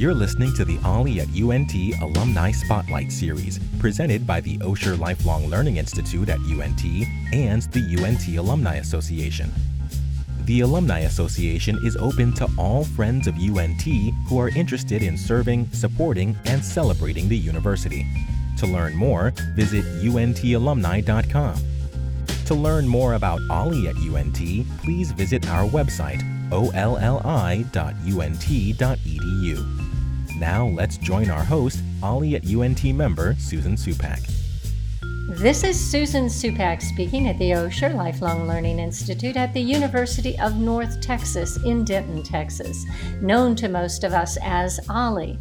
You're listening to the OLLI at UNT Alumni Spotlight Series, presented by the Osher Lifelong Learning Institute at UNT and the UNT Alumni Association. The Alumni Association is open to all friends of UNT who are interested in serving, supporting, and celebrating the university. To learn more, visit untalumni.com. To learn more about OLLI at UNT, please visit our website, olli.unt.edu. Now let's join our host, OLLI at UNT member Susan Supak. This is Susan Supak speaking at the Osher Lifelong Learning Institute at the University of North Texas in Denton, Texas, known to most of us as OLLI.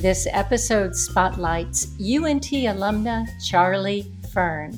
This episode spotlights UNT alumna Charlie Fern.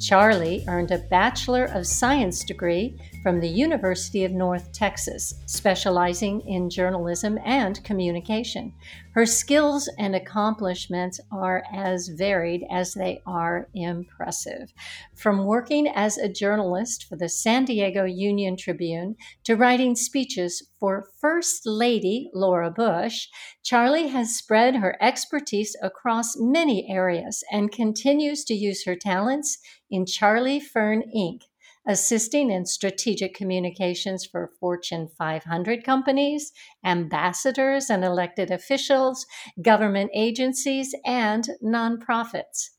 Charlie earned a Bachelor of Science degree from the University of North Texas, specializing in journalism and communication. Her skills and accomplishments are as varied as they are impressive. From working as a journalist for the San Diego Union Tribune to writing speeches for First Lady Laura Bush, Charlie has spread her expertise across many areas and continues to use her talents in Charlie Fern Inc assisting in strategic communications for Fortune 500 companies, ambassadors and elected officials, government agencies, and nonprofits.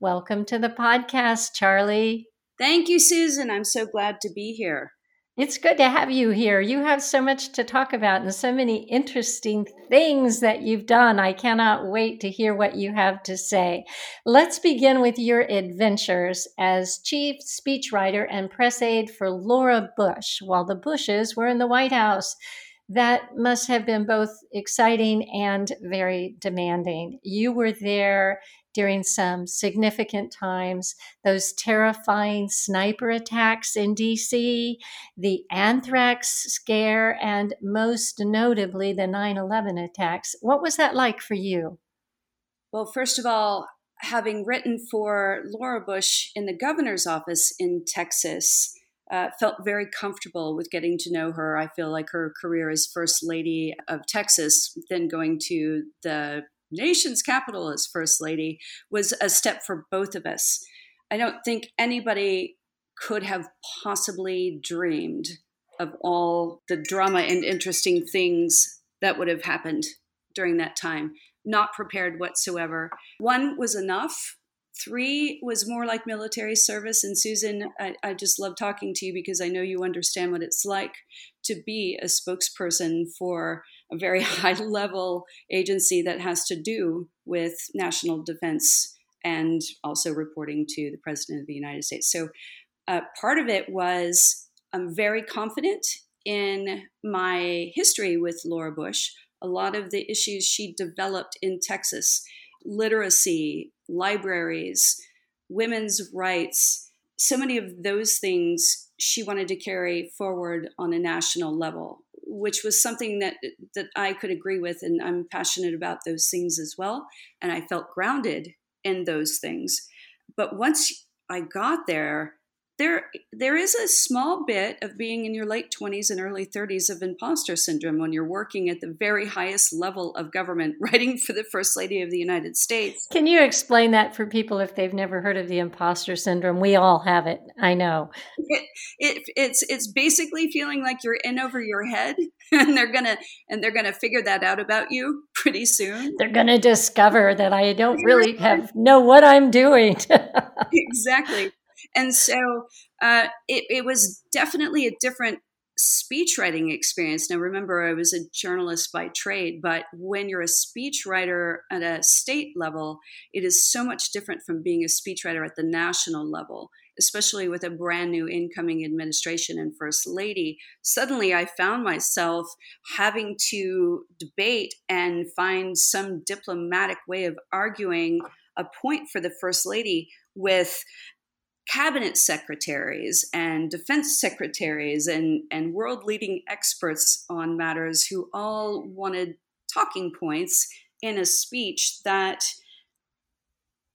Welcome to the podcast, Charlie. Thank you, Susan. I'm so glad to be here. It's good to have you here. You have so much to talk about and so many interesting things that you've done. I cannot wait to hear what you have to say. Let's begin with your adventures as chief speechwriter and press aide for Laura Bush while the Bushes were in the White House. That must have been both exciting and very demanding. You were there during some significant times, those terrifying sniper attacks in DC, the anthrax scare, and most notably the 9 11 attacks. What was that like for you? Well, first of all, having written for Laura Bush in the governor's office in Texas, uh, felt very comfortable with getting to know her. I feel like her career as First Lady of Texas, then going to the nation's capital as First Lady was a step for both of us. I don't think anybody could have possibly dreamed of all the drama and interesting things that would have happened during that time. Not prepared whatsoever. One was enough. Three was more like military service. And Susan, I, I just love talking to you because I know you understand what it's like to be a spokesperson for a very high level agency that has to do with national defense and also reporting to the President of the United States. So uh, part of it was I'm very confident in my history with Laura Bush. A lot of the issues she developed in Texas literacy, libraries, women's rights, so many of those things she wanted to carry forward on a national level which was something that that I could agree with, and I'm passionate about those things as well. And I felt grounded in those things. But once I got there, there there is a small bit of being in your late 20s and early 30s of imposter syndrome when you're working at the very highest level of government writing for the first lady of the united states. Can you explain that for people if they've never heard of the imposter syndrome? We all have it i know. It, it, it's it's basically feeling like you're in over your head and they're gonna and they're gonna figure that out about you pretty soon. They're gonna discover that i don't really have know what i'm doing. Exactly and so uh, it, it was definitely a different speech writing experience. Now, remember, I was a journalist by trade, but when you're a speechwriter at a state level, it is so much different from being a speechwriter at the national level, especially with a brand new incoming administration and first lady. Suddenly, I found myself having to debate and find some diplomatic way of arguing a point for the first lady with cabinet secretaries and defense secretaries and, and world leading experts on matters who all wanted talking points in a speech that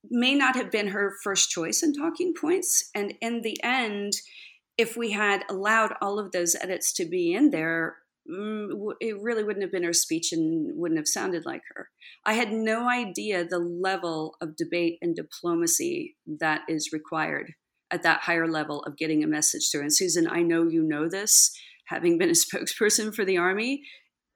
may not have been her first choice in talking points. And in the end, if we had allowed all of those edits to be in there, Mm, it really wouldn't have been her speech and wouldn't have sounded like her. I had no idea the level of debate and diplomacy that is required at that higher level of getting a message through. And Susan, I know you know this, having been a spokesperson for the Army.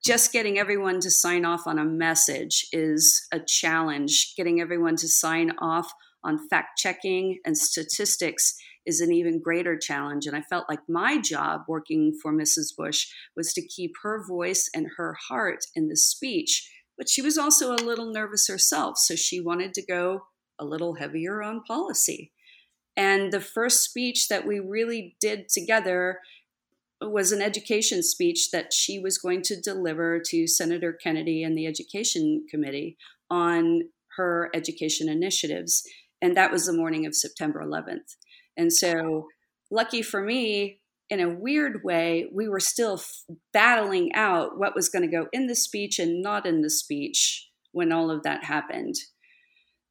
Just getting everyone to sign off on a message is a challenge. Getting everyone to sign off on fact checking and statistics is an even greater challenge. And I felt like my job working for Mrs. Bush was to keep her voice and her heart in the speech. But she was also a little nervous herself. So she wanted to go a little heavier on policy. And the first speech that we really did together was an education speech that she was going to deliver to Senator Kennedy and the Education Committee on her education initiatives. And that was the morning of September 11th. And so, lucky for me, in a weird way, we were still f- battling out what was going to go in the speech and not in the speech when all of that happened.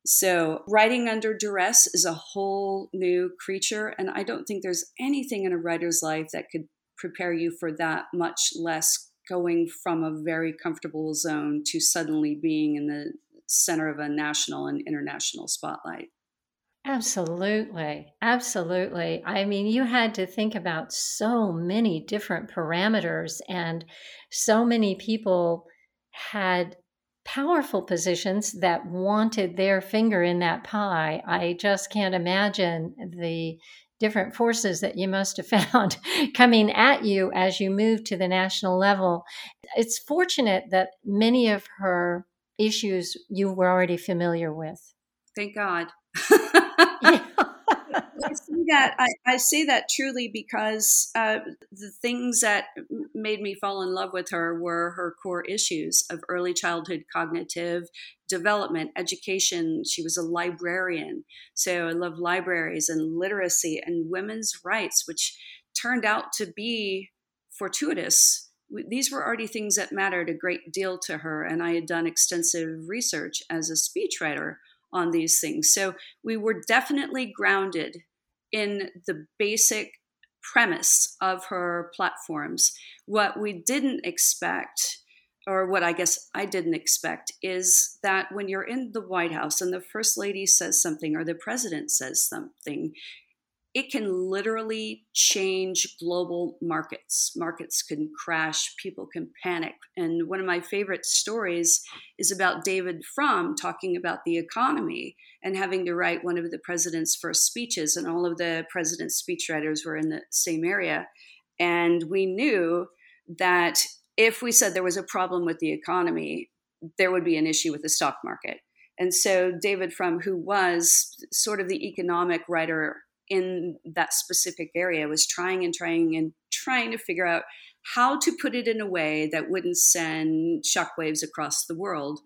So, writing under duress is a whole new creature. And I don't think there's anything in a writer's life that could prepare you for that, much less going from a very comfortable zone to suddenly being in the center of a national and international spotlight. Absolutely. Absolutely. I mean, you had to think about so many different parameters, and so many people had powerful positions that wanted their finger in that pie. I just can't imagine the different forces that you must have found coming at you as you moved to the national level. It's fortunate that many of her issues you were already familiar with. Thank God. I see that I, I, say that truly because uh, the things that made me fall in love with her were her core issues of early childhood cognitive development, education. She was a librarian, so I love libraries and literacy and women's rights, which turned out to be fortuitous. These were already things that mattered a great deal to her, and I had done extensive research as a speechwriter on these things. So we were definitely grounded in the basic premise of her platforms. What we didn't expect, or what I guess I didn't expect, is that when you're in the White House and the First Lady says something or the President says something, it can literally change global markets. Markets can crash, people can panic. And one of my favorite stories is about David Frum talking about the economy and having to write one of the president's first speeches. And all of the president's speechwriters were in the same area. And we knew that if we said there was a problem with the economy, there would be an issue with the stock market. And so David Frum, who was sort of the economic writer in that specific area was trying and trying and trying to figure out how to put it in a way that wouldn't send shockwaves across the world.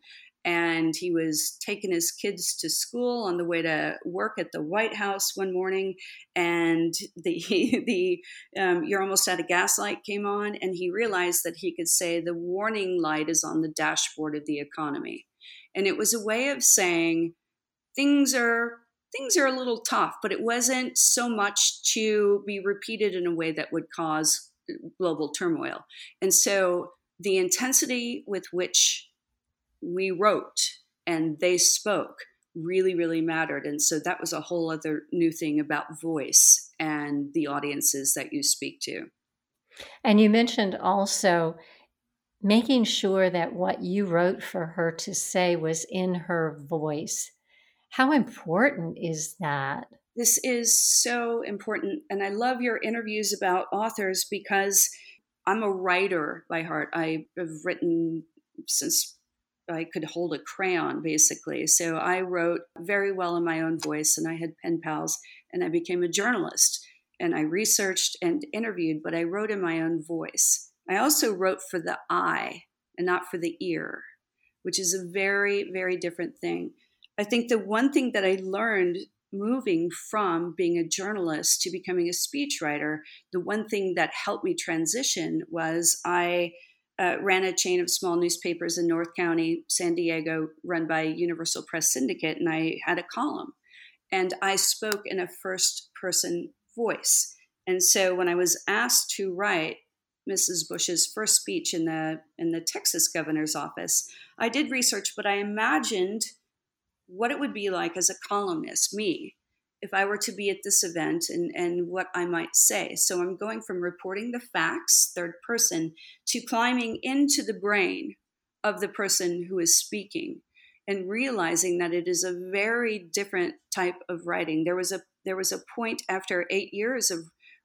And he was taking his kids to school on the way to work at the White House one morning, and the the um, "you're almost out of gas" light came on, and he realized that he could say the warning light is on the dashboard of the economy, and it was a way of saying things are things are a little tough, but it wasn't so much to be repeated in a way that would cause uh, global turmoil. And so the intensity with which we wrote and they spoke really, really mattered. And so that was a whole other new thing about voice and the audiences that you speak to. And you mentioned also making sure that what you wrote for her to say was in her voice. How important is that? This is so important. And I love your interviews about authors because I'm a writer by heart. I have written since I could hold a crayon, basically. So I wrote very well in my own voice, and I had pen pals, and I became a journalist. And I researched and interviewed, but I wrote in my own voice. I also wrote for the eye and not for the ear, which is a very, very different thing. I think the one thing that I learned moving from being a journalist to becoming a speechwriter, the one thing that helped me transition was I uh, ran a chain of small newspapers in North County, San Diego, run by Universal Press Syndicate, and I had a column. And I spoke in a first person voice. And so when I was asked to write Mrs. Bush's first speech in the in the Texas governor's office, I did research, but I imagined what it would be like as a columnist, me, if I were to be at this event and, and what I might say. So I'm going from reporting the facts, third person, to climbing into the brain of the person who is speaking and realizing that it is a very different type of writing. There was a there was a point after eight years of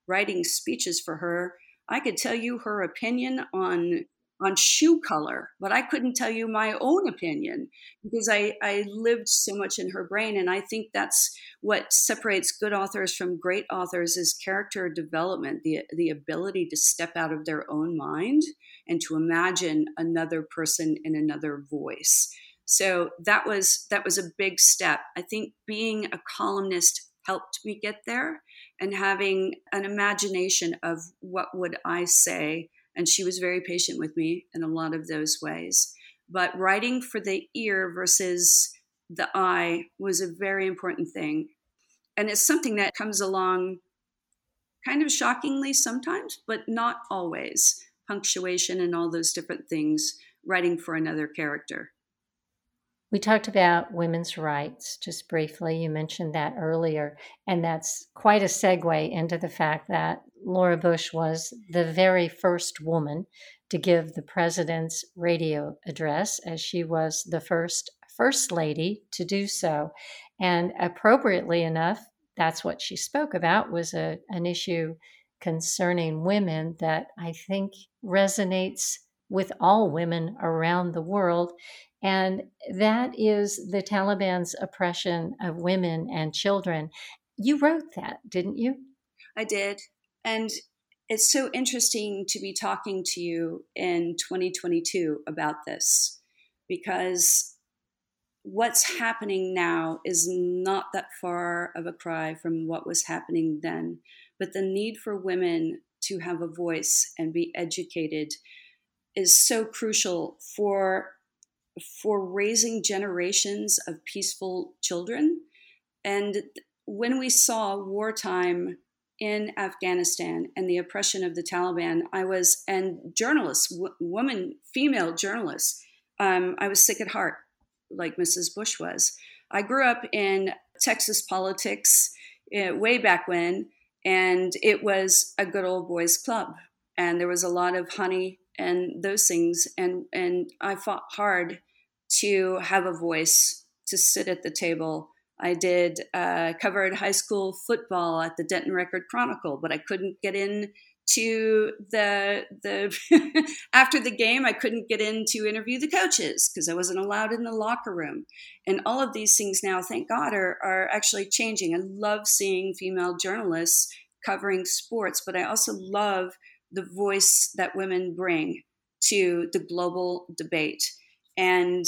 writing speeches for her. I could tell you her opinion on on shoe color, but I couldn't tell you my own opinion because I, I lived so much in her brain. And I think that's what separates good authors from great authors is character development, the, the ability to step out of their own mind and to imagine another person in another voice. So that was that was a big step. I think being a columnist helped me get there and having an imagination of what would I say and she was very patient with me in a lot of those ways. But writing for the ear versus the eye was a very important thing. And it's something that comes along kind of shockingly sometimes, but not always. Punctuation and all those different things, writing for another character. We talked about women's rights just briefly. You mentioned that earlier. And that's quite a segue into the fact that Laura Bush was the very first woman to give the president's radio address, as she was the first first lady to do so. And appropriately enough, that's what she spoke about was a, an issue concerning women that I think resonates with all women around the world and that is the Taliban's oppression of women and children. You wrote that, didn't you? I did. And it's so interesting to be talking to you in 2022 about this because what's happening now is not that far of a cry from what was happening then. But the need for women to have a voice and be educated is so crucial for for raising generations of peaceful children. And when we saw wartime in Afghanistan and the oppression of the Taliban, I was, and journalists, w- women, female journalists, um, I was sick at heart, like Mrs. Bush was. I grew up in Texas politics uh, way back when, and it was a good old boys club. And there was a lot of honey and those things. And and I fought hard to have a voice to sit at the table. I did uh, covered high school football at the Denton Record Chronicle, but I couldn't get in to the the after the game I couldn't get in to interview the coaches because I wasn't allowed in the locker room. And all of these things now, thank God, are are actually changing. I love seeing female journalists covering sports, but I also love the voice that women bring to the global debate. And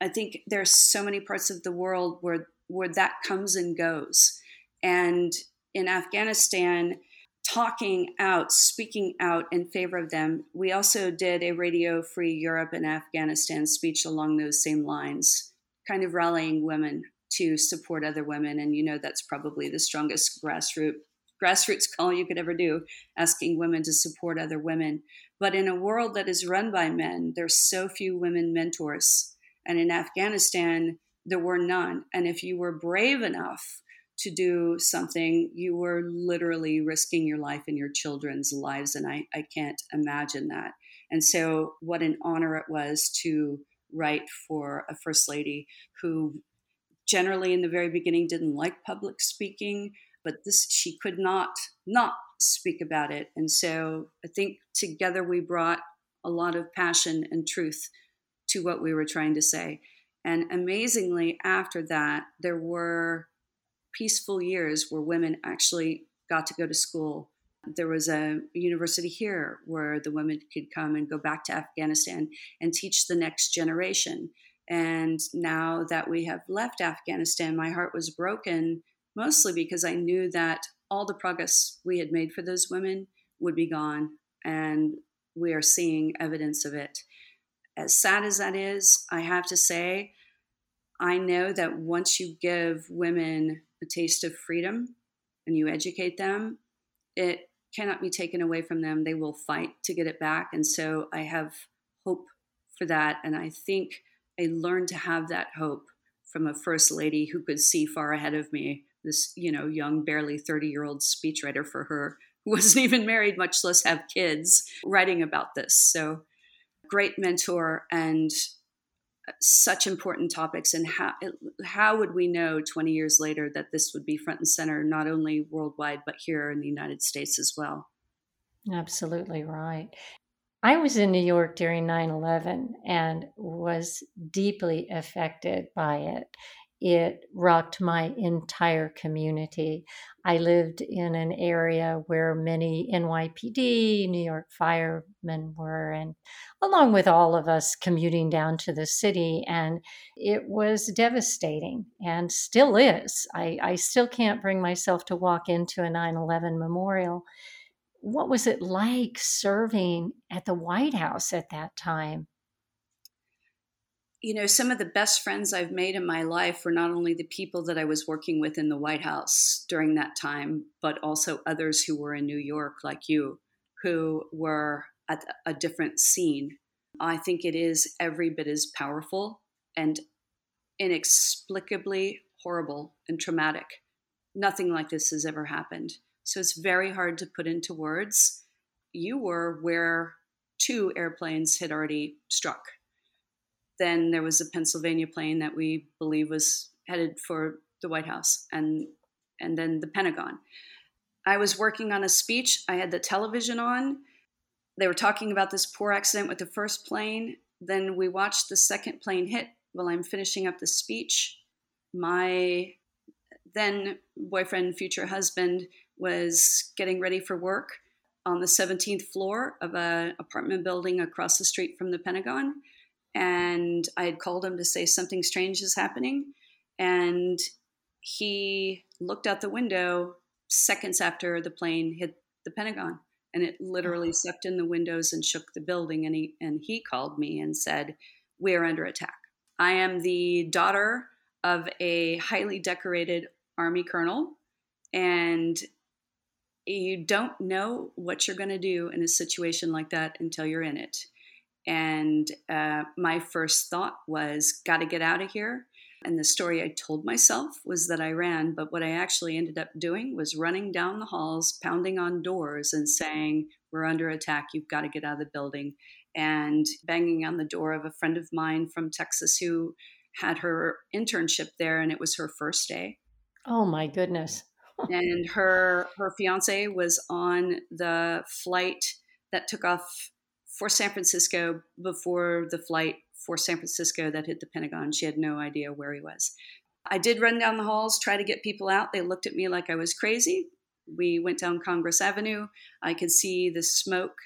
I think there's so many parts of the world where where that comes and goes. And in Afghanistan, talking out, speaking out in favor of them. We also did a Radio Free Europe and Afghanistan speech along those same lines, kind of rallying women to support other women. And you know, that's probably the strongest grassroots grassroots call you could ever do, asking women to support other women. But in a world that is run by men, there's so few women mentors. And in Afghanistan, there were none. And if you were brave enough to do something, you were literally risking your life and your children's lives. And I, I can't imagine that. And so, what an honor it was to write for a first lady who generally in the very beginning didn't like public speaking but this she could not not speak about it and so i think together we brought a lot of passion and truth to what we were trying to say and amazingly after that there were peaceful years where women actually got to go to school there was a university here where the women could come and go back to afghanistan and teach the next generation and now that we have left afghanistan my heart was broken mostly because I knew that all the progress we had made for those women would be gone. And we are seeing evidence of it. As sad as that is, I have to say, I know that once you give women a taste of freedom and you educate them, it cannot be taken away from them. They will fight to get it back. And so I have hope for that. And I think I learned to have that hope from a first lady who could see far ahead of me. This, you know, young, barely 30 year old speechwriter for her who wasn't even married, much less have kids, writing about this. So, great mentor and uh, such important topics. And how, how would we know 20 years later that this would be front and center, not only worldwide, but here in the United States as well? Absolutely right. I was in New York during 9 11 and was deeply affected by it. It rocked my entire community. I lived in an area where many NYPD, New York firemen were, and along with all of us commuting down to the city. And it was devastating and still is. I, I still can't bring myself to walk into a 9 11 memorial what was it like serving at the White House at that time? You know, some of the best friends I've made in my life were not only the people that I was working with in the White House during that time, but also others who were in New York, like you, who were at a different scene. I think it is every bit as powerful and inexplicably horrible and traumatic. Nothing like this has ever happened. So it's very hard to put into words. You were where two airplanes had already struck. Then there was a Pennsylvania plane that we believe was headed for the White House and and then the Pentagon. I was working on a speech. I had the television on. They were talking about this poor accident with the first plane. Then we watched the second plane hit while I'm finishing up the speech. My then boyfriend, future husband, was getting ready for work on the 17th floor of an apartment building across the street from the Pentagon. And I had called him to say something strange is happening. And he looked out the window seconds after the plane hit the Pentagon. And it literally sucked in the windows and shook the building. And he, and he called me and said, We are under attack. I am the daughter of a highly decorated Army colonel. And you don't know what you're going to do in a situation like that until you're in it. And uh, my first thought was, got to get out of here. And the story I told myself was that I ran, but what I actually ended up doing was running down the halls, pounding on doors, and saying, We're under attack. You've got to get out of the building. And banging on the door of a friend of mine from Texas who had her internship there, and it was her first day. Oh, my goodness and her her fiance was on the flight that took off for San Francisco before the flight for San Francisco that hit the Pentagon. She had no idea where he was. I did run down the halls, try to get people out. They looked at me like I was crazy. We went down Congress Avenue. I could see the smoke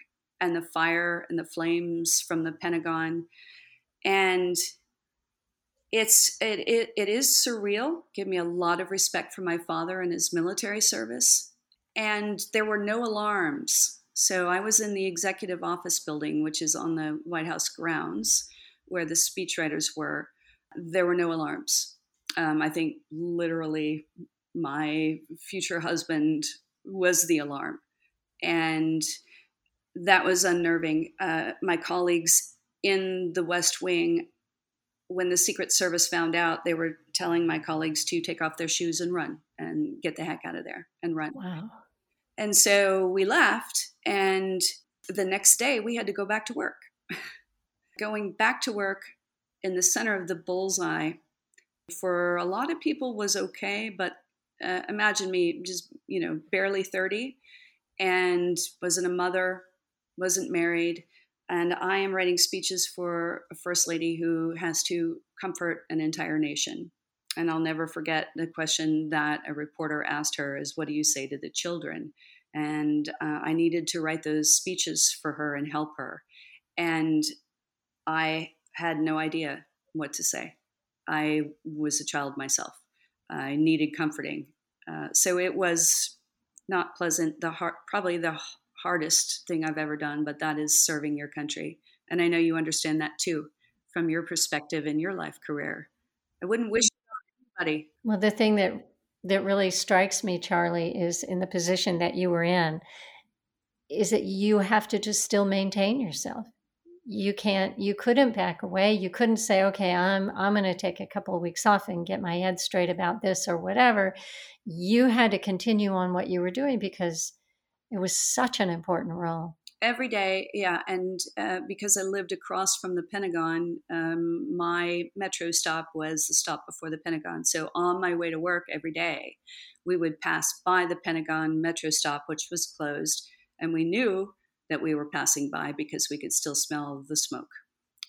and the fire and the flames from the Pentagon. And it's it, it, it is surreal give me a lot of respect for my father and his military service and there were no alarms so i was in the executive office building which is on the white house grounds where the speechwriters were there were no alarms um, i think literally my future husband was the alarm and that was unnerving uh, my colleagues in the west wing when the Secret Service found out, they were telling my colleagues to take off their shoes and run and get the heck out of there and run. Wow. And so we left, and the next day we had to go back to work. Going back to work in the center of the bullseye for a lot of people was okay, but uh, imagine me just, you know, barely 30 and wasn't a mother, wasn't married, and I am writing speeches for a first lady who has to comfort an entire nation. And I'll never forget the question that a reporter asked her is, What do you say to the children? And uh, I needed to write those speeches for her and help her. And I had no idea what to say. I was a child myself. I needed comforting. Uh, so it was not pleasant. The heart, probably the hardest thing I've ever done, but that is serving your country. And I know you understand that too from your perspective in your life career. I wouldn't wish on anybody. Well, the thing that that really strikes me, Charlie, is in the position that you were in. is that you have to just still maintain yourself. You can't you couldn't back away. You couldn't say, "Okay, I'm I'm going to take a couple of weeks off and get my head straight about this or whatever." You had to continue on what you were doing because it was such an important role every day yeah and uh, because i lived across from the pentagon um, my metro stop was the stop before the pentagon so on my way to work every day we would pass by the pentagon metro stop which was closed and we knew that we were passing by because we could still smell the smoke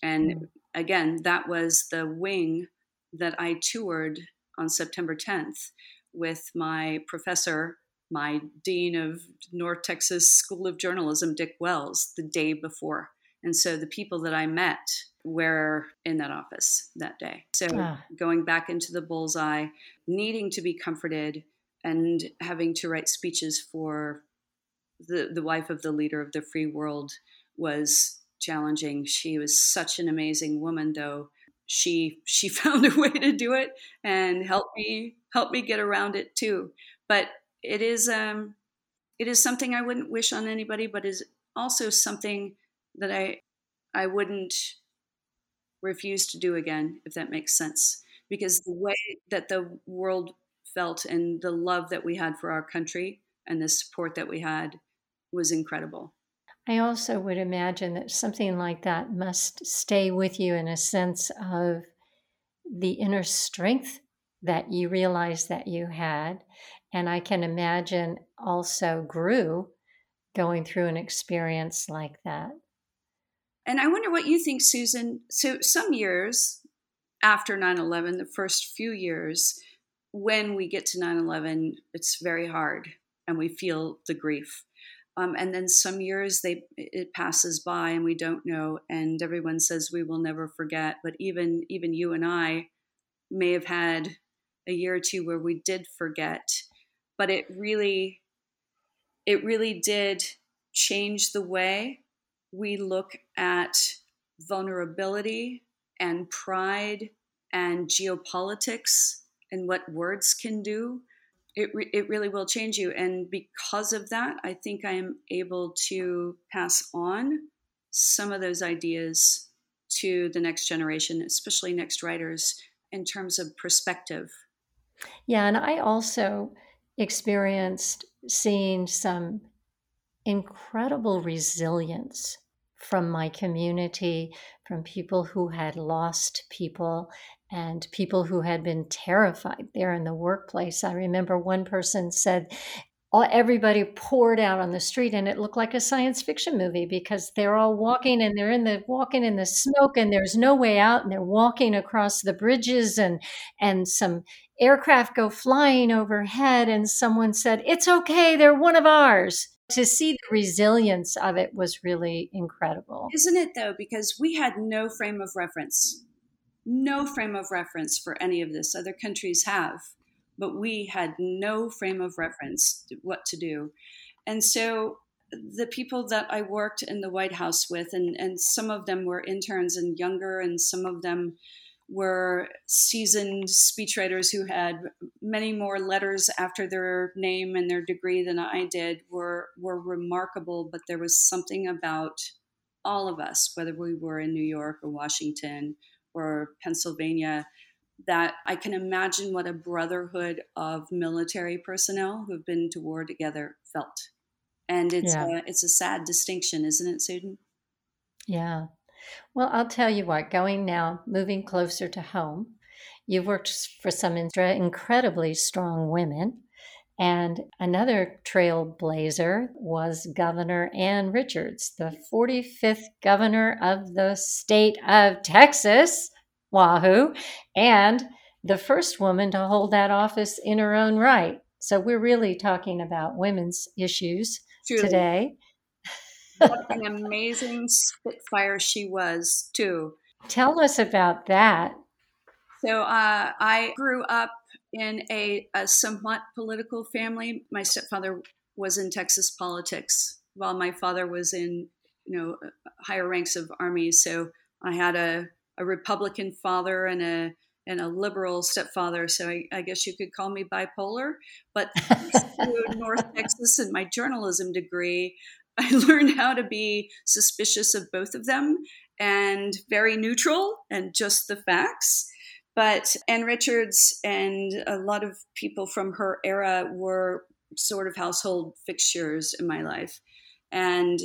and mm. again that was the wing that i toured on september 10th with my professor my dean of North Texas School of Journalism, Dick Wells, the day before. And so the people that I met were in that office that day. So ah. going back into the bullseye, needing to be comforted, and having to write speeches for the, the wife of the leader of the free world was challenging. She was such an amazing woman, though. She she found a way to do it and helped me help me get around it too. But it is um, it is something I wouldn't wish on anybody, but is also something that I I wouldn't refuse to do again, if that makes sense. Because the way that the world felt and the love that we had for our country and the support that we had was incredible. I also would imagine that something like that must stay with you in a sense of the inner strength that you realized that you had and I can imagine also grew going through an experience like that. And I wonder what you think, Susan. So, some years after 9 11, the first few years, when we get to 9 11, it's very hard and we feel the grief. Um, and then some years they it passes by and we don't know and everyone says we will never forget but even even you and i may have had a year or two where we did forget but it really it really did change the way we look at vulnerability and pride and geopolitics and what words can do. It, re- it really will change you. And because of that i think i am able to pass on some of those ideas to the next generation especially next writers in terms of perspective. Yeah and i also experienced seeing some incredible resilience from my community, from people who had lost people and people who had been terrified there in the workplace. I remember one person said, all, everybody poured out on the street and it looked like a science fiction movie because they're all walking and they're in the walking in the smoke and there's no way out and they're walking across the bridges and and some aircraft go flying overhead and someone said it's okay they're one of ours to see the resilience of it was really incredible isn't it though because we had no frame of reference no frame of reference for any of this other countries have but we had no frame of reference what to do. And so the people that I worked in the White House with, and, and some of them were interns and younger, and some of them were seasoned speechwriters who had many more letters after their name and their degree than I did, were, were remarkable. But there was something about all of us, whether we were in New York or Washington or Pennsylvania, that I can imagine what a brotherhood of military personnel who've been to war together felt. And it's yeah. a, it's a sad distinction, isn't it, Susan? Yeah. Well, I'll tell you what, going now, moving closer to home, you've worked for some incredibly strong women. And another trailblazer was Governor Ann Richards, the 45th governor of the state of Texas. Wahoo, and the first woman to hold that office in her own right. So we're really talking about women's issues Truly. today. What an amazing Spitfire she was, too. Tell us about that. So uh, I grew up in a, a somewhat political family. My stepfather was in Texas politics, while my father was in you know higher ranks of army. So I had a a Republican father and a and a liberal stepfather. So I, I guess you could call me bipolar. But North Texas and my journalism degree, I learned how to be suspicious of both of them and very neutral and just the facts. But Ann Richards and a lot of people from her era were sort of household fixtures in my life. And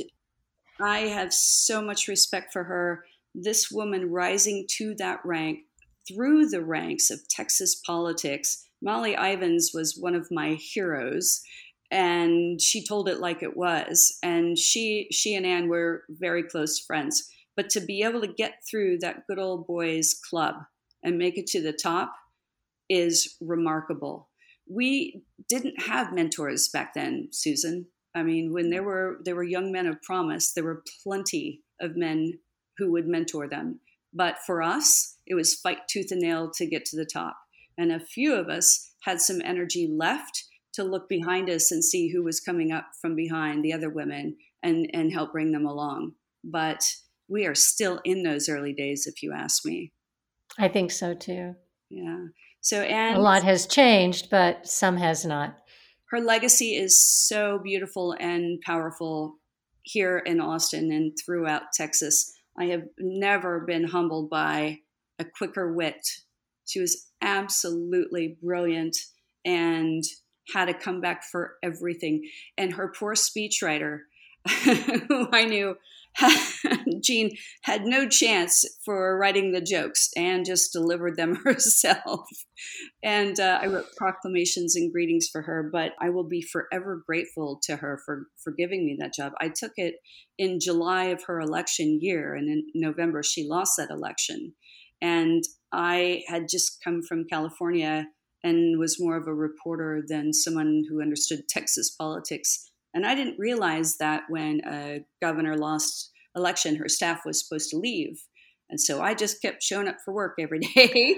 I have so much respect for her. This woman rising to that rank through the ranks of Texas politics. Molly Ivins was one of my heroes and she told it like it was. And she she and ann were very close friends. But to be able to get through that good old boys club and make it to the top is remarkable. We didn't have mentors back then susan. I mean when there were there were young men of promise there were plenty of men who would mentor them. But for us it was fight tooth and nail to get to the top. And a few of us had some energy left to look behind us and see who was coming up from behind the other women and and help bring them along. But we are still in those early days if you ask me. I think so too. Yeah. So and a lot has changed but some has not. Her legacy is so beautiful and powerful here in austin and throughout texas. I have never been humbled by a quicker wit. She was absolutely brilliant and had a comeback for everything. And her poor speechwriter, who I knew, Jean had no chance for writing the jokes and just delivered them herself. And uh, I wrote proclamations and greetings for her, but I will be forever grateful to her for, for giving me that job. I took it in July of her election year, and in November, she lost that election. And I had just come from California and was more of a reporter than someone who understood Texas politics. And I didn't realize that when a governor lost election, her staff was supposed to leave. And so I just kept showing up for work every day.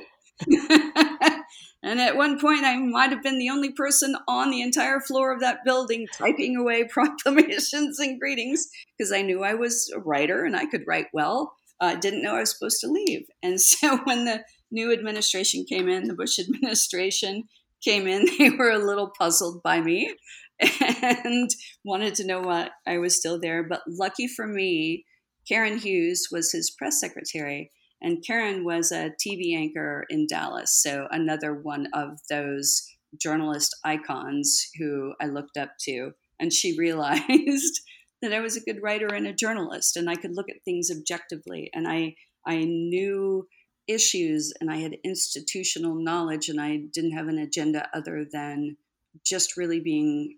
and at one point, I might have been the only person on the entire floor of that building typing away proclamations and greetings because I knew I was a writer and I could write well. I uh, didn't know I was supposed to leave. And so when the new administration came in, the Bush administration came in, they were a little puzzled by me and wanted to know why I was still there. But lucky for me, Karen Hughes was his press secretary, and Karen was a TV anchor in Dallas. So another one of those journalist icons who I looked up to. And she realized that I was a good writer and a journalist, and I could look at things objectively. And I I knew issues and I had institutional knowledge and I didn't have an agenda other than just really being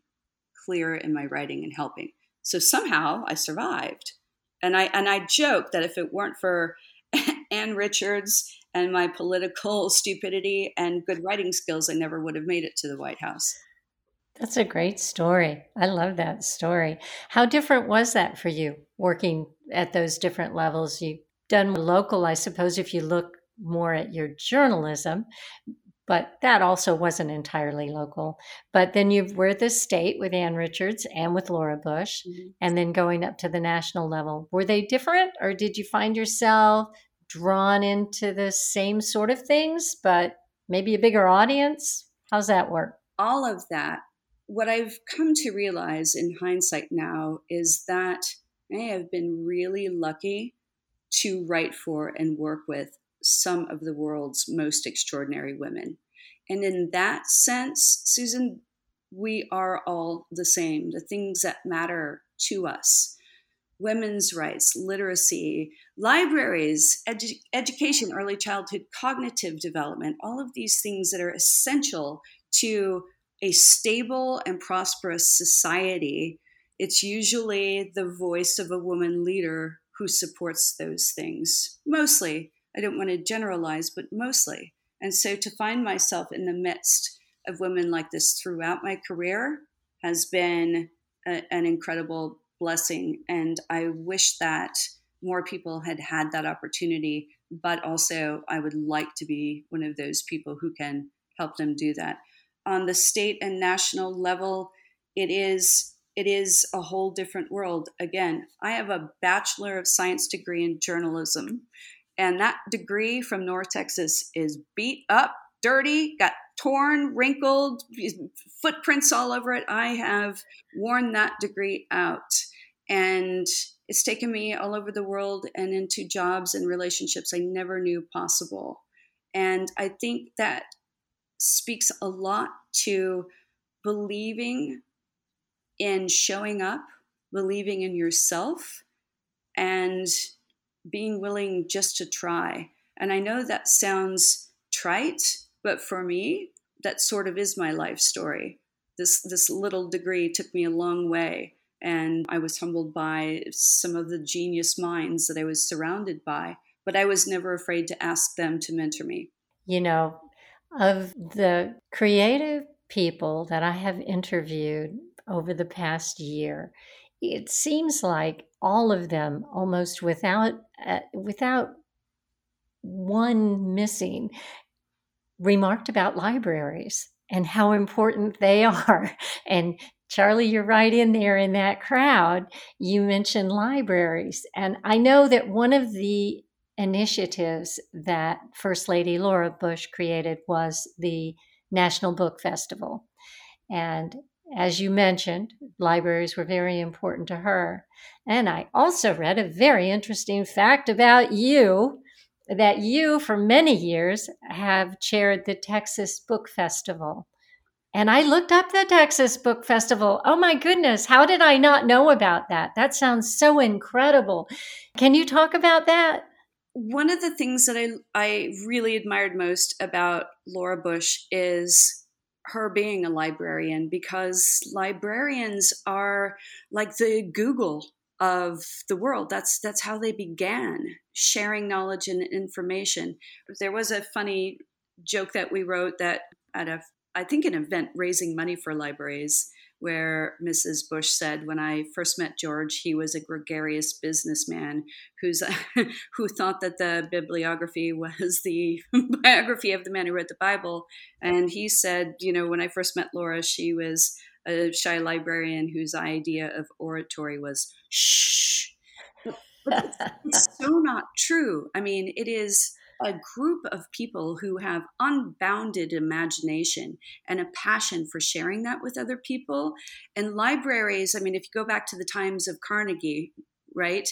clear in my writing and helping. So somehow I survived. And I and I joke that if it weren't for Ann Richards and my political stupidity and good writing skills, I never would have made it to the White House. That's a great story. I love that story. How different was that for you working at those different levels? You done local, I suppose, if you look more at your journalism, but that also wasn't entirely local. But then you were the state with Ann Richards and with Laura Bush, mm-hmm. and then going up to the national level. Were they different, or did you find yourself drawn into the same sort of things, but maybe a bigger audience? How's that work? All of that. What I've come to realize in hindsight now is that I have been really lucky to write for and work with some of the world's most extraordinary women. And in that sense, Susan, we are all the same. The things that matter to us women's rights, literacy, libraries, edu- education, early childhood cognitive development, all of these things that are essential to a stable and prosperous society. It's usually the voice of a woman leader who supports those things, mostly I don't want to generalize, but mostly. And so to find myself in the midst of women like this throughout my career has been a, an incredible blessing. And I wish that more people had had that opportunity, but also I would like to be one of those people who can help them do that. On the state and national level, it is it is a whole different world. Again, I have a bachelor of science degree in journalism and that degree from North Texas is beat up, dirty, got torn, wrinkled, footprints all over it. I have worn that degree out. And it's taken me all over the world and into jobs and relationships I never knew possible. And I think that speaks a lot to believing in showing up, believing in yourself, and being willing just to try. And I know that sounds trite, but for me, that sort of is my life story. This this little degree took me a long way, and I was humbled by some of the genius minds that I was surrounded by. But I was never afraid to ask them to mentor me. You know, of the creative people that I have interviewed over the past year, it seems like all of them, almost without uh, without one missing, remarked about libraries and how important they are. And Charlie, you're right in there in that crowd. You mentioned libraries. And I know that one of the initiatives that First Lady Laura Bush created was the National Book Festival. And as you mentioned, libraries were very important to her. And I also read a very interesting fact about you that you, for many years, have chaired the Texas Book Festival. And I looked up the Texas Book Festival. Oh my goodness, how did I not know about that? That sounds so incredible. Can you talk about that? One of the things that I, I really admired most about Laura Bush is her being a librarian because librarians are like the Google of the world. That's that's how they began sharing knowledge and information. There was a funny joke that we wrote that at a I think an event raising money for libraries where Mrs. Bush said, when I first met George, he was a gregarious businessman who's who thought that the bibliography was the biography of the man who wrote the Bible. And he said, you know, when I first met Laura, she was a shy librarian whose idea of oratory was shh. But, but it's so not true. I mean, it is a group of people who have unbounded imagination and a passion for sharing that with other people. And libraries, I mean, if you go back to the times of Carnegie, right?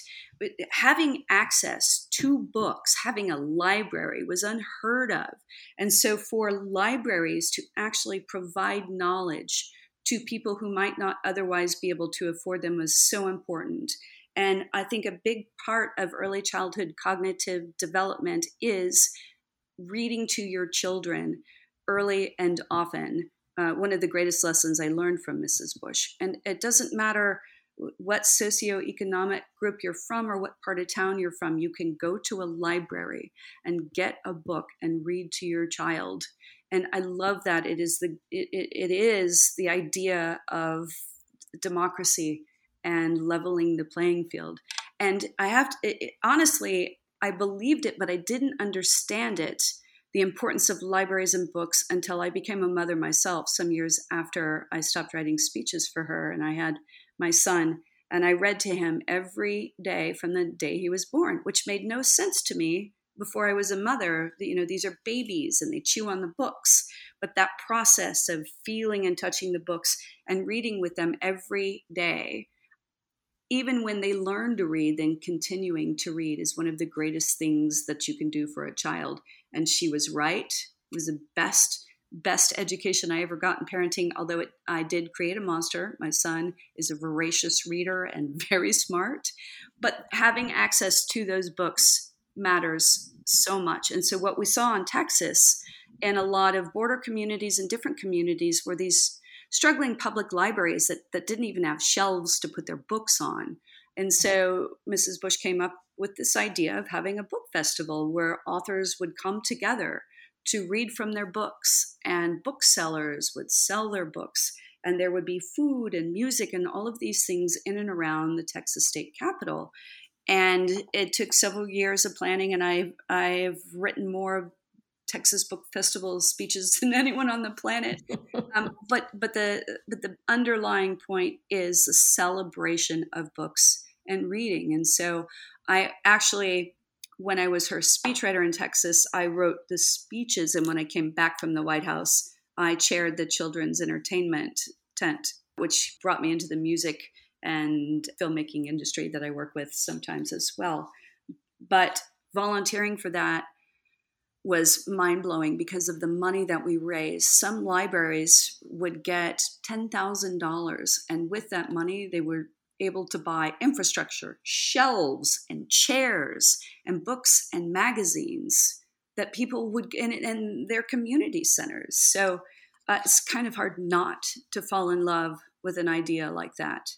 Having access to books, having a library was unheard of. And so for libraries to actually provide knowledge to people who might not otherwise be able to afford them was so important. And I think a big part of early childhood cognitive development is reading to your children early and often. Uh, one of the greatest lessons I learned from Mrs. Bush. And it doesn't matter what socioeconomic group you're from or what part of town you're from, you can go to a library and get a book and read to your child. And I love that it is the it, it is the idea of democracy and leveling the playing field. And I have to, it, honestly, I believed it, but I didn't understand it, the importance of libraries and books, until I became a mother myself some years after I stopped writing speeches for her and I had my son. And I read to him every day from the day he was born, which made no sense to me before I was a mother. You know, these are babies and they chew on the books. But that process of feeling and touching the books and reading with them every day even when they learn to read, then continuing to read is one of the greatest things that you can do for a child. And she was right. It was the best best education I ever got in parenting. Although it, I did create a monster. My son is a voracious reader and very smart, but having access to those books matters so much. And so what we saw in Texas and a lot of border communities and different communities were these struggling public libraries that, that didn't even have shelves to put their books on. And so Mrs. Bush came up with this idea of having a book festival where authors would come together to read from their books, and booksellers would sell their books, and there would be food and music and all of these things in and around the Texas state capitol. And it took several years of planning, and I've, I've written more Texas Book Festival speeches than anyone on the planet. Um, but but the but the underlying point is the celebration of books and reading. And so I actually, when I was her speechwriter in Texas, I wrote the speeches. And when I came back from the White House, I chaired the children's entertainment tent, which brought me into the music and filmmaking industry that I work with sometimes as well. But volunteering for that was mind blowing because of the money that we raised. Some libraries would get $10,000, and with that money, they were able to buy infrastructure, shelves, and chairs, and books and magazines that people would, and, and their community centers. So uh, it's kind of hard not to fall in love with an idea like that.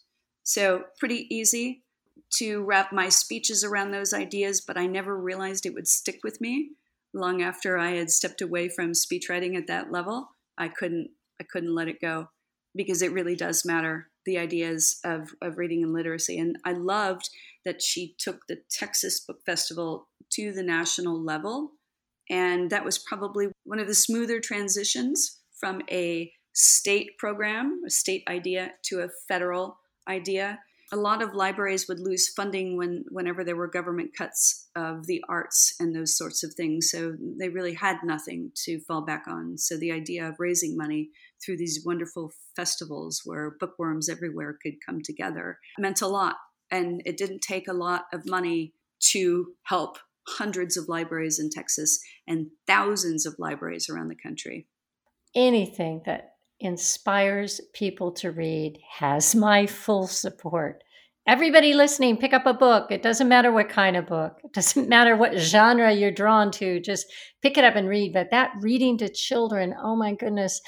So, pretty easy to wrap my speeches around those ideas, but I never realized it would stick with me long after I had stepped away from speech writing at that level. I couldn't I couldn't let it go because it really does matter the ideas of, of reading and literacy. And I loved that she took the Texas Book Festival to the national level. And that was probably one of the smoother transitions from a state program, a state idea, to a federal idea a lot of libraries would lose funding when whenever there were government cuts of the arts and those sorts of things. So they really had nothing to fall back on. So the idea of raising money through these wonderful festivals where bookworms everywhere could come together meant a lot. And it didn't take a lot of money to help hundreds of libraries in Texas and thousands of libraries around the country. Anything that inspires people to read has my full support. Everybody listening, pick up a book. It doesn't matter what kind of book, it doesn't matter what genre you're drawn to, just pick it up and read. But that reading to children, oh my goodness,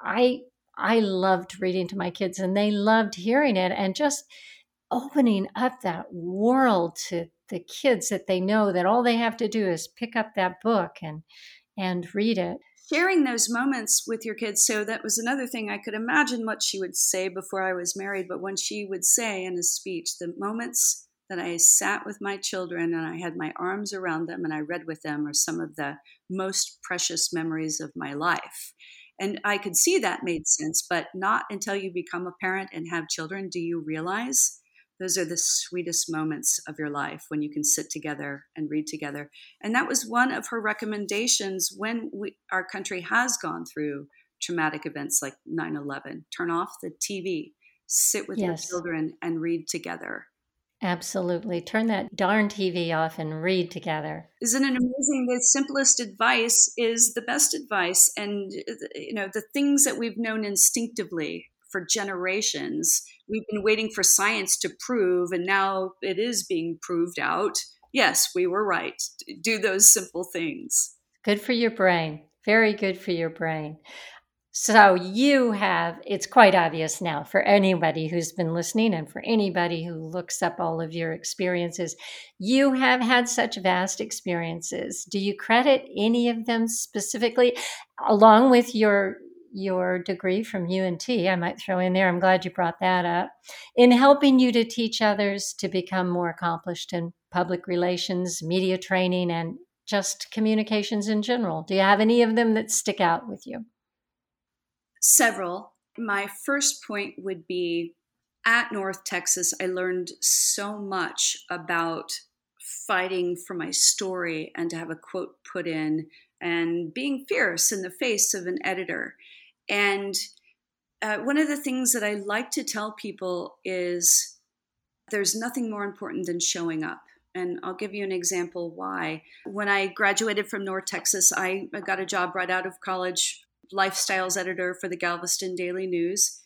I I loved reading to my kids and they loved hearing it and just opening up that world to the kids that they know that all they have to do is pick up that book and and read it sharing those moments with your kids. So that was another thing I could imagine what she would say before I was married. But when she would say in a speech, the moments that I sat with my children and I had my arms around them and I read with them are some of the most precious memories of my life. And I could see that made sense, but not until you become a parent and have children do you realize those are the sweetest moments of your life when you can sit together and read together. And that was one of her recommendations when we, our country has gone through traumatic events like 9 11. Turn off the TV, sit with yes. your children, and read together. Absolutely. Turn that darn TV off and read together. Isn't it amazing? The simplest advice is the best advice. And, uh, you know, the things that we've known instinctively for generations. We've been waiting for science to prove, and now it is being proved out. Yes, we were right. Do those simple things. Good for your brain. Very good for your brain. So, you have, it's quite obvious now for anybody who's been listening and for anybody who looks up all of your experiences, you have had such vast experiences. Do you credit any of them specifically, along with your your degree from UNT, I might throw in there, I'm glad you brought that up, in helping you to teach others to become more accomplished in public relations, media training, and just communications in general? Do you have any of them that stick out with you? Several. My first point would be at North Texas, I learned so much about fighting for my story and to have a quote put in and being fierce in the face of an editor and uh, one of the things that I like to tell people is there's nothing more important than showing up. And I'll give you an example why. When I graduated from North Texas, I got a job right out of college, lifestyles editor for the Galveston Daily News.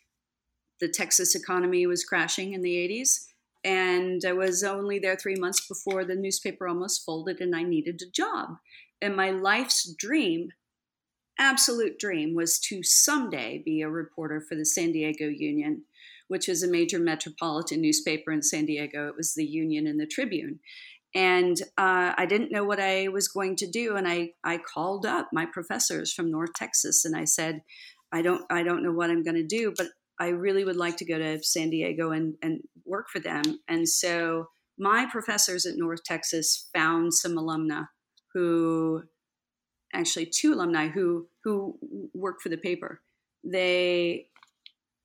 The Texas economy was crashing in the 80s. And I was only there three months before the newspaper almost folded and I needed a job. And my life's dream absolute dream was to someday be a reporter for the San Diego Union, which is a major metropolitan newspaper in San Diego. It was the Union and the Tribune. And uh, I didn't know what I was going to do, and I, I called up my professors from North Texas, and I said, I don't I don't know what I'm going to do, but I really would like to go to San Diego and, and work for them. And so my professors at North Texas found some alumna who actually two alumni who who work for the paper. They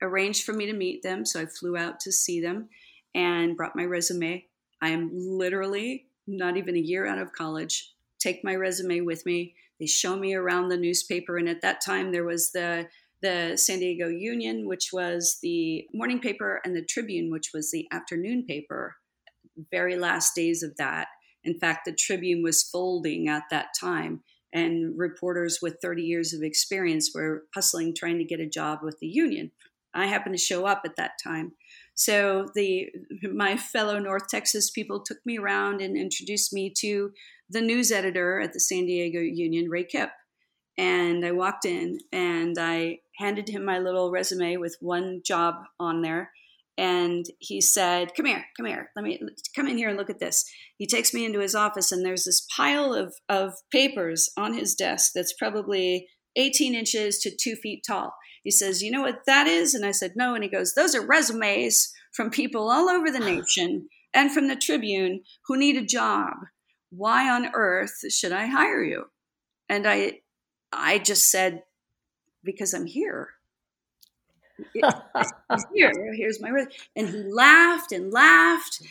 arranged for me to meet them, so I flew out to see them and brought my resume. I am literally not even a year out of college. Take my resume with me. They show me around the newspaper, and at that time there was the the San Diego Union, which was the morning paper, and the Tribune, which was the afternoon paper. Very last days of that. In fact, the Tribune was folding at that time, and reporters with 30 years of experience were hustling trying to get a job with the union. I happened to show up at that time. So the my fellow North Texas people took me around and introduced me to the news editor at the San Diego Union, Ray Kipp. And I walked in and I handed him my little resume with one job on there. And he said, Come here, come here. Let me come in here and look at this. He takes me into his office, and there's this pile of, of papers on his desk that's probably 18 inches to two feet tall. He says, You know what that is? And I said, No. And he goes, Those are resumes from people all over the nation and from the Tribune who need a job. Why on earth should I hire you? And I I just said, Because I'm here. Here, here's my and he laughed and laughed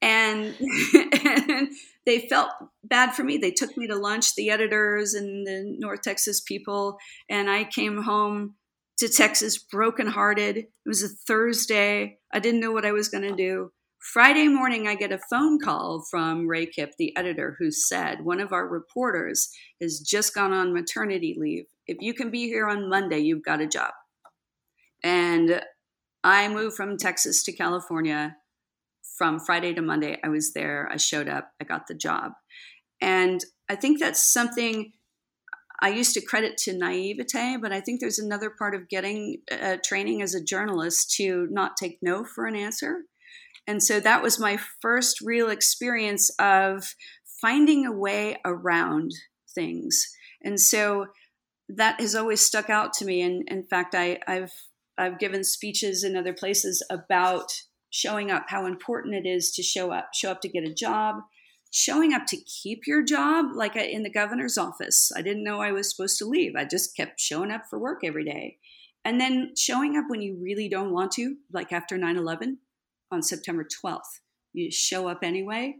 and, and they felt bad for me. They took me to lunch, the editors and the North Texas people, and I came home to Texas brokenhearted. It was a Thursday. I didn't know what I was going to do. Friday morning, I get a phone call from Ray Kipp, the editor, who said one of our reporters has just gone on maternity leave. If you can be here on Monday, you've got a job. And I moved from Texas to California from Friday to Monday. I was there, I showed up, I got the job. And I think that's something I used to credit to naivete, but I think there's another part of getting uh, training as a journalist to not take no for an answer. And so that was my first real experience of finding a way around things. And so that has always stuck out to me. And in fact, I, have I've given speeches in other places about showing up, how important it is to show up, show up to get a job, showing up to keep your job, like uh, in the governor's office. I didn't know I was supposed to leave. I just kept showing up for work every day. And then showing up when you really don't want to, like after 9 11 on September 12th. You show up anyway.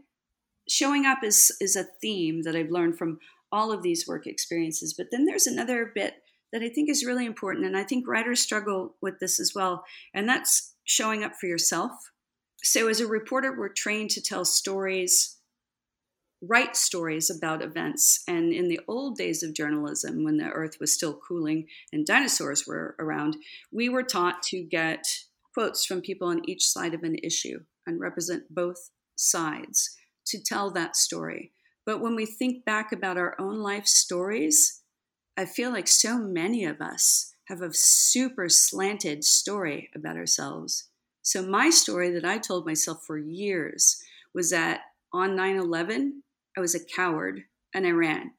Showing up is, is a theme that I've learned from all of these work experiences. But then there's another bit that I think is really important. And I think writers struggle with this as well. And that's showing up for yourself. So, as a reporter, we're trained to tell stories, write stories about events. And in the old days of journalism, when the earth was still cooling and dinosaurs were around, we were taught to get quotes from people on each side of an issue and represent both sides to tell that story. But when we think back about our own life stories, I feel like so many of us have a super slanted story about ourselves. So, my story that I told myself for years was that on 9 11, I was a coward and I ran.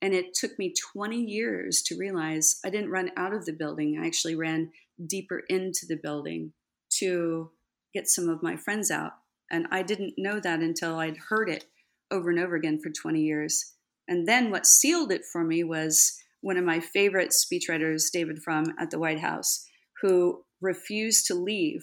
And it took me 20 years to realize I didn't run out of the building. I actually ran deeper into the building to get some of my friends out. And I didn't know that until I'd heard it over and over again for 20 years. And then what sealed it for me was one of my favorite speechwriters, David Frum, at the White House, who refused to leave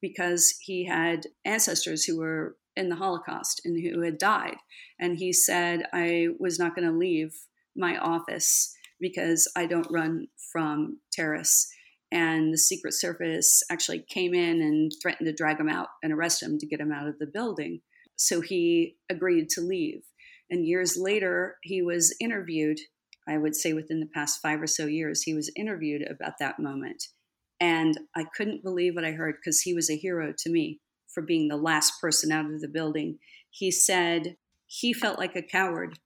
because he had ancestors who were in the Holocaust and who had died. And he said, I was not going to leave my office because I don't run from terrorists. And the Secret Service actually came in and threatened to drag him out and arrest him to get him out of the building. So he agreed to leave. And years later, he was interviewed I would say within the past five or so years, he was interviewed about that moment. And I couldn't believe what I heard because he was a hero to me for being the last person out of the building. He said he felt like a coward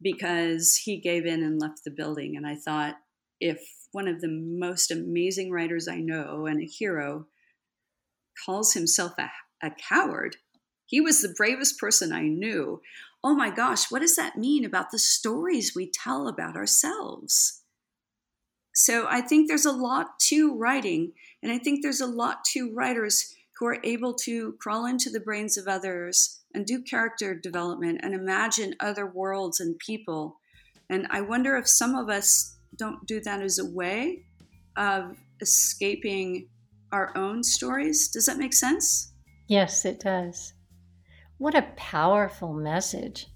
because he gave in and left the building. And I thought, if one of the most amazing writers I know and a hero calls himself a, a coward, he was the bravest person I knew oh my gosh, what does that mean about the stories we tell about ourselves? So I think there's a lot to writing, and I think there's a lot to writers who are able to crawl into the brains of others and do character development and imagine other worlds and people. And I wonder if some of us don't do that as a way of escaping our own stories. Does that make sense? Yes, it does. What a powerful message.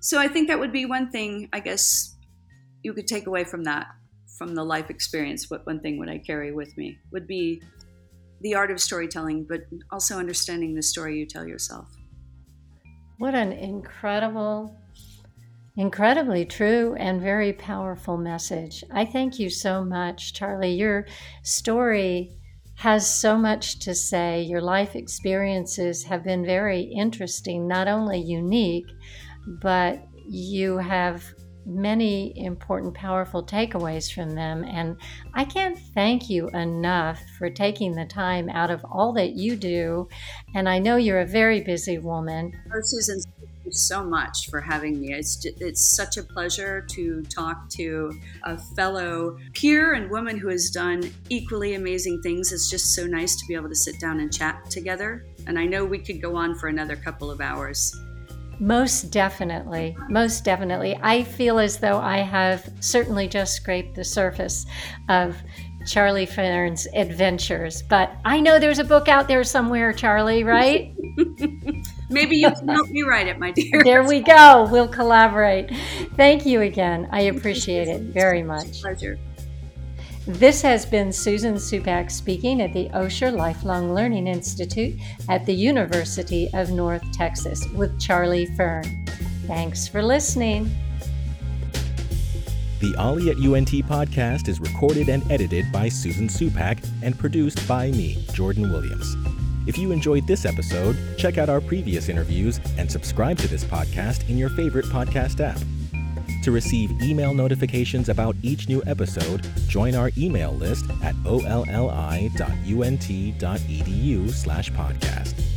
So I think that would be one thing, I guess, you could take away from that from the life experience, what one thing would I carry with me would be the art of storytelling, but also understanding the story you tell yourself. What an incredible, incredibly true and very powerful message. I thank you so much, Charlie. Your story has so much to say. Your life experiences have been very interesting, not only unique, but you have many important, powerful takeaways from them. And I can't thank you enough for taking the time out of all that you do. And I know you're a very busy woman. Oh, Susan, so much for having me. It's, just, it's such a pleasure to talk to a fellow peer and woman who has done equally amazing things. It's just so nice to be able to sit down and chat together. And I know we could go on for another couple of hours. Most definitely. Most definitely. I feel as though I have certainly just scraped the surface of Charlie Fern's adventures. But I know there's a book out there somewhere, Charlie, right? Maybe you can help me write it, my dear. There we go. We'll collaborate. Thank you again. I appreciate it very much. Pleasure. This has been Susan Supak speaking at the Osher Lifelong Learning Institute at the University of North Texas with Charlie Fern. Thanks for listening. The OLLI at UNT podcast is recorded and edited by Susan Supak and produced by me, Jordan Williams. If you enjoyed this episode, check out our previous interviews and subscribe to this podcast in your favorite podcast app. To receive email notifications about each new episode, join our email list at olli.unt.edu slash podcast.